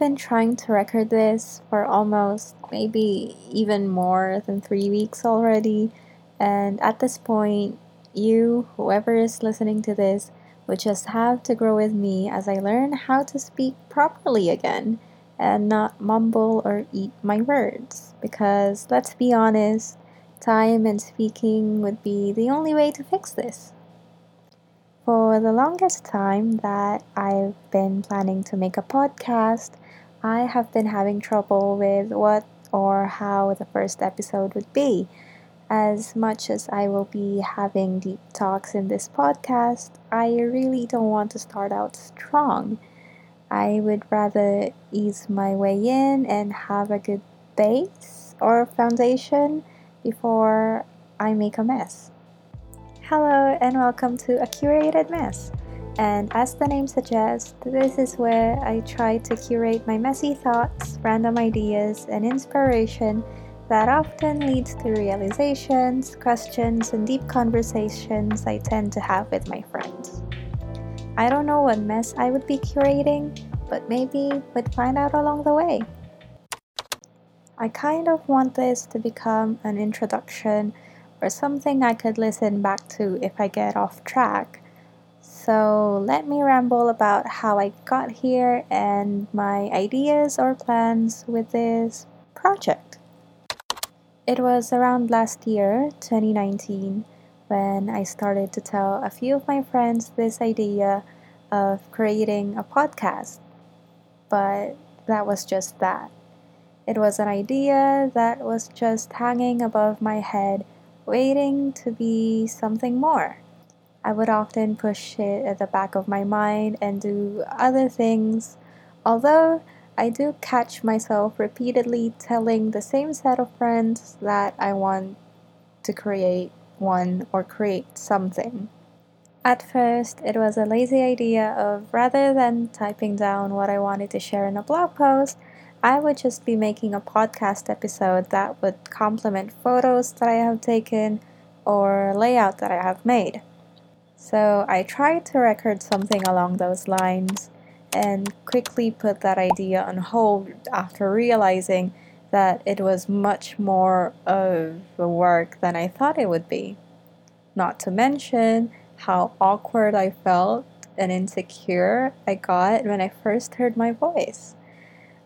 been trying to record this for almost maybe even more than three weeks already, and at this point, you, whoever is listening to this, would just have to grow with me as I learn how to speak properly again and not mumble or eat my words. Because let's be honest, time and speaking would be the only way to fix this. For the longest time that I've been planning to make a podcast, I have been having trouble with what or how the first episode would be. As much as I will be having deep talks in this podcast, I really don't want to start out strong. I would rather ease my way in and have a good base or foundation before I make a mess. Hello, and welcome to A Curated Mess. And as the name suggests, this is where I try to curate my messy thoughts, random ideas, and inspiration that often leads to realizations, questions, and deep conversations I tend to have with my friends. I don't know what mess I would be curating, but maybe we'd find out along the way. I kind of want this to become an introduction or something I could listen back to if I get off track. So let me ramble about how I got here and my ideas or plans with this project. It was around last year, 2019, when I started to tell a few of my friends this idea of creating a podcast. But that was just that. It was an idea that was just hanging above my head waiting to be something more. I would often push it at the back of my mind and do other things, although I do catch myself repeatedly telling the same set of friends that I want to create one or create something. At first, it was a lazy idea of rather than typing down what I wanted to share in a blog post, I would just be making a podcast episode that would complement photos that I have taken or layout that I have made. So I tried to record something along those lines and quickly put that idea on hold after realizing that it was much more of a work than I thought it would be. Not to mention how awkward I felt and insecure I got when I first heard my voice.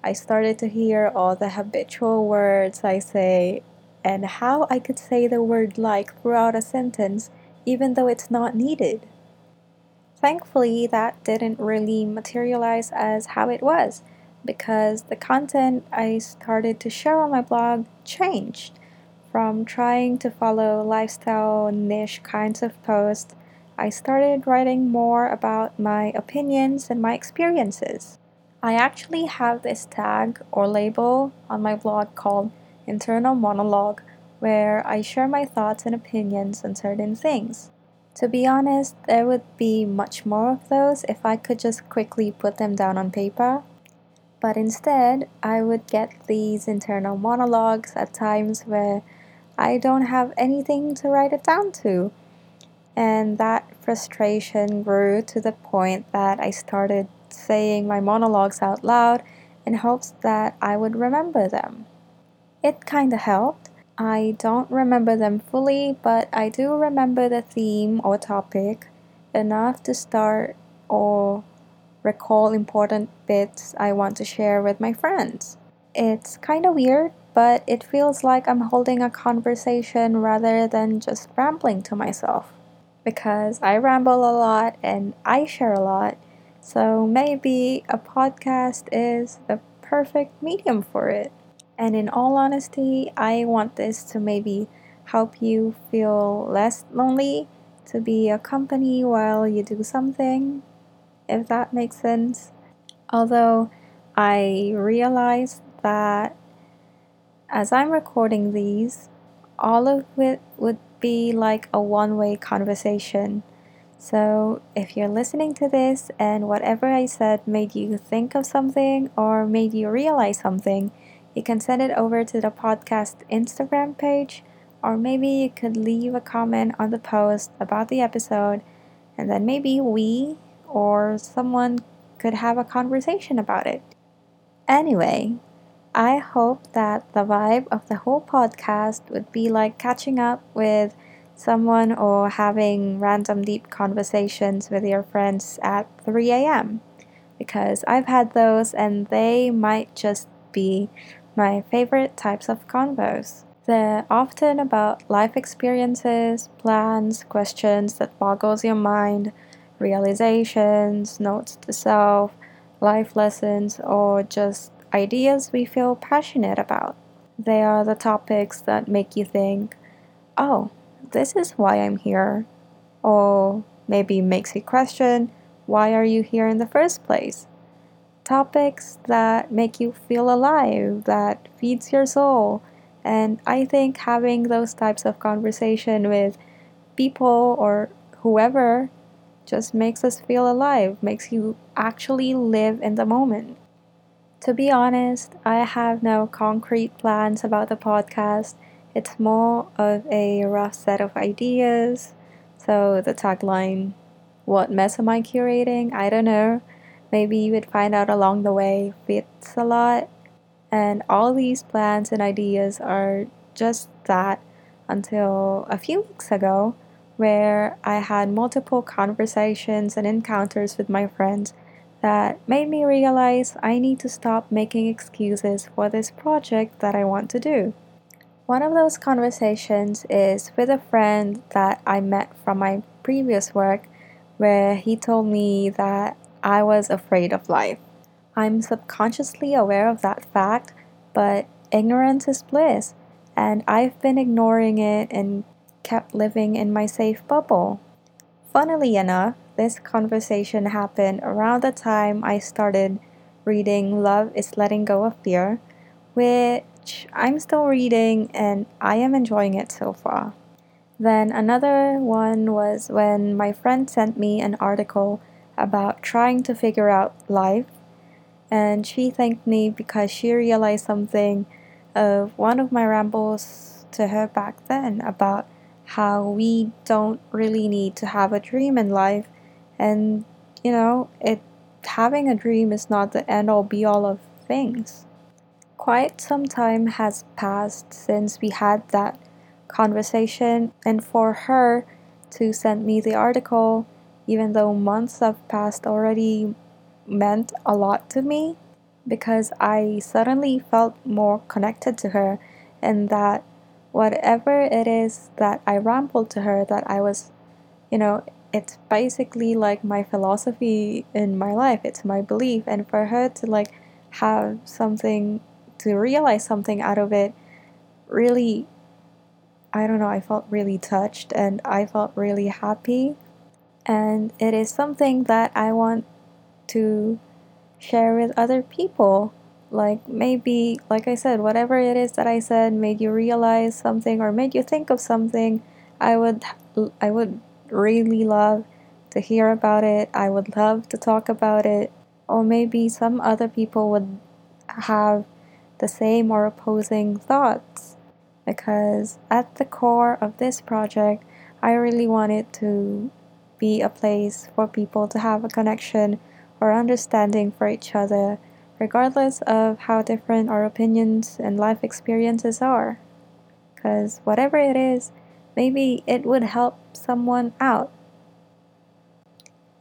I started to hear all the habitual words I say and how I could say the word like throughout a sentence even though it's not needed. Thankfully, that didn't really materialize as how it was because the content I started to share on my blog changed. From trying to follow lifestyle niche kinds of posts, I started writing more about my opinions and my experiences. I actually have this tag or label on my blog called Internal Monologue where I share my thoughts and opinions on certain things. To be honest, there would be much more of those if I could just quickly put them down on paper. But instead, I would get these internal monologues at times where I don't have anything to write it down to. And that frustration grew to the point that I started saying my monologues out loud in hopes that I would remember them. It kinda helped. I don't remember them fully, but I do remember the theme or topic enough to start or recall important bits I want to share with my friends. It's kinda weird, but it feels like I'm holding a conversation rather than just rambling to myself. Because I ramble a lot and I share a lot, so maybe a podcast is the perfect medium for it. And in all honesty, I want this to maybe help you feel less lonely, to be a company while you do something, if that makes sense. Although I realize that as I'm recording these, all of it would be like a one way conversation. So, if you're listening to this and whatever I said made you think of something or made you realize something, you can send it over to the podcast Instagram page, or maybe you could leave a comment on the post about the episode, and then maybe we or someone could have a conversation about it. Anyway, I hope that the vibe of the whole podcast would be like catching up with someone or having random deep conversations with your friends at 3 a.m. Because I've had those and they might just be my favorite types of convos. They're often about life experiences, plans, questions that boggles your mind, realizations, notes to self, life lessons, or just ideas we feel passionate about. They are the topics that make you think, oh, this is why I'm here. Or maybe makes you question, why are you here in the first place? Topics that make you feel alive, that feeds your soul. And I think having those types of conversation with people or whoever just makes us feel alive, makes you actually live in the moment. To be honest, I have no concrete plans about the podcast. It's more of a rough set of ideas. So the tagline, What mess am I curating? I don't know. Maybe you would find out along the way fits a lot. And all these plans and ideas are just that until a few weeks ago, where I had multiple conversations and encounters with my friends that made me realize I need to stop making excuses for this project that I want to do. One of those conversations is with a friend that I met from my previous work, where he told me that I was afraid of life. I'm subconsciously aware of that fact, but ignorance is bliss, and I've been ignoring it and kept living in my safe bubble. Funnily enough, this conversation happened around the time I started reading Love is Letting Go of Fear, which I'm still reading and I am enjoying it so far. Then another one was when my friend sent me an article about trying to figure out life, and she thanked me because she realized something of one of my rambles to her back then about how we don't really need to have a dream in life. And you know it having a dream is not the end all be all of things. Quite some time has passed since we had that conversation and for her to send me the article even though months have passed already meant a lot to me because I suddenly felt more connected to her and that whatever it is that I rambled to her that I was you know it's basically like my philosophy in my life. It's my belief. And for her to like have something to realize something out of it really i don't know i felt really touched and i felt really happy and it is something that i want to share with other people like maybe like i said whatever it is that i said made you realize something or made you think of something i would i would really love to hear about it. I would love to talk about it. Or maybe some other people would have the same or opposing thoughts. Because at the core of this project, I really wanted to be a place for people to have a connection or understanding for each other, regardless of how different our opinions and life experiences are. Because whatever it is, maybe it would help someone out.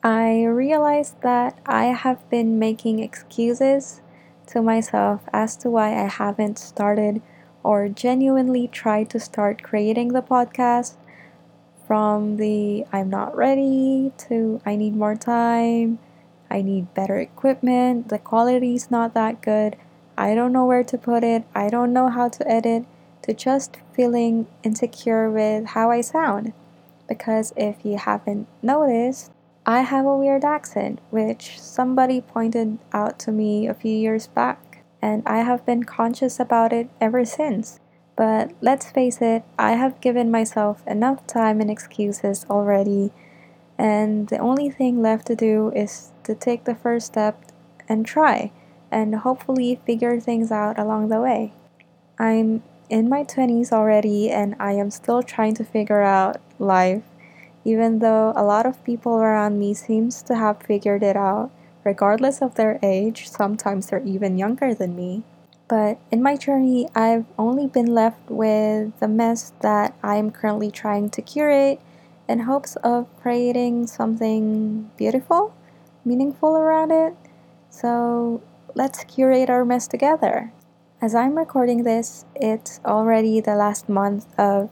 I realized that I have been making excuses to myself as to why I haven't started or genuinely tried to start creating the podcast from the I'm not ready to I need more time, I need better equipment, the quality is not that good, I don't know where to put it, I don't know how to edit, to just feeling insecure with how I sound. Because if you haven't noticed, I have a weird accent, which somebody pointed out to me a few years back, and I have been conscious about it ever since. But let's face it, I have given myself enough time and excuses already, and the only thing left to do is to take the first step and try, and hopefully figure things out along the way. I'm in my 20s already and I am still trying to figure out life even though a lot of people around me seems to have figured it out regardless of their age. Sometimes they're even younger than me. But in my journey, I've only been left with the mess that I'm currently trying to curate in hopes of creating something beautiful, meaningful around it. So let's curate our mess together. As I'm recording this, it's already the last month of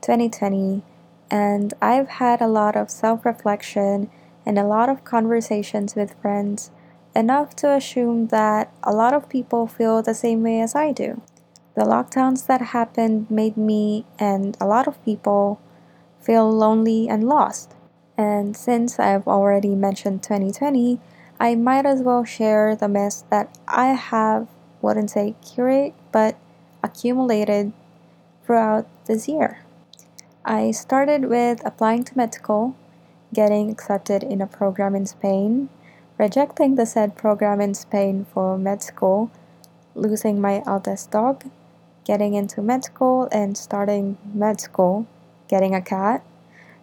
2020, and I've had a lot of self reflection and a lot of conversations with friends, enough to assume that a lot of people feel the same way as I do. The lockdowns that happened made me and a lot of people feel lonely and lost. And since I've already mentioned 2020, I might as well share the mess that I have, wouldn't say curate, but accumulated throughout this year. I started with applying to med school, getting accepted in a program in Spain, rejecting the said program in Spain for med school, losing my eldest dog, getting into med school and starting med school, getting a cat,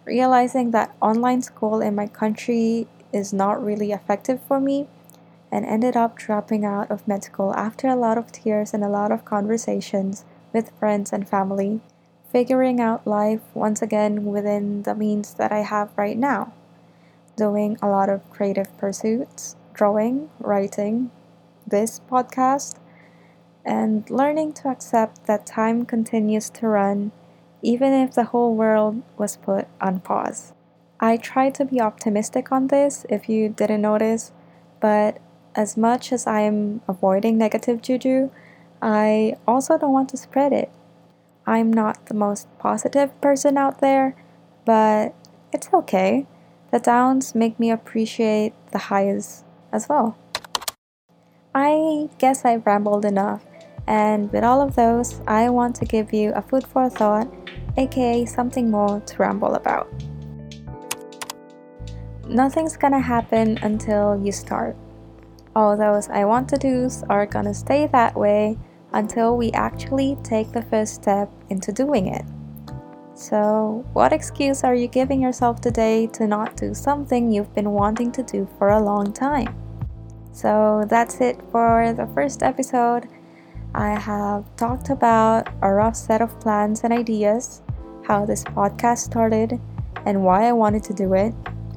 realizing that online school in my country is not really effective for me, and ended up dropping out of med school after a lot of tears and a lot of conversations with friends and family figuring out life once again within the means that I have right now. Doing a lot of creative pursuits, drawing, writing, this podcast, and learning to accept that time continues to run even if the whole world was put on pause. I try to be optimistic on this if you didn't notice, but as much as I am avoiding negative juju, I also don't want to spread it. I'm not the most positive person out there, but it's okay. The downs make me appreciate the highs as well. I guess I've rambled enough, and with all of those, I want to give you a food for thought, aka something more to ramble about. Nothing's gonna happen until you start. All those I want to do's are gonna stay that way until we actually take the first step into doing it. So, what excuse are you giving yourself today to not do something you've been wanting to do for a long time? So, that's it for the first episode. I have talked about a rough set of plans and ideas, how this podcast started, and why I wanted to do it,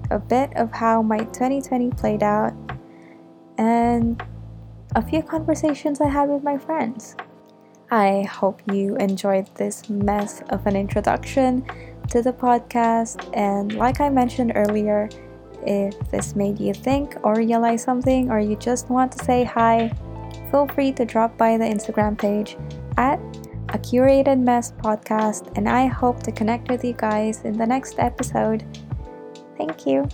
a bit of how my 2020 played out, and a few conversations I had with my friends. I hope you enjoyed this mess of an introduction to the podcast. And like I mentioned earlier, if this made you think or realize something, or you just want to say hi, feel free to drop by the Instagram page at a curated mess podcast. And I hope to connect with you guys in the next episode. Thank you.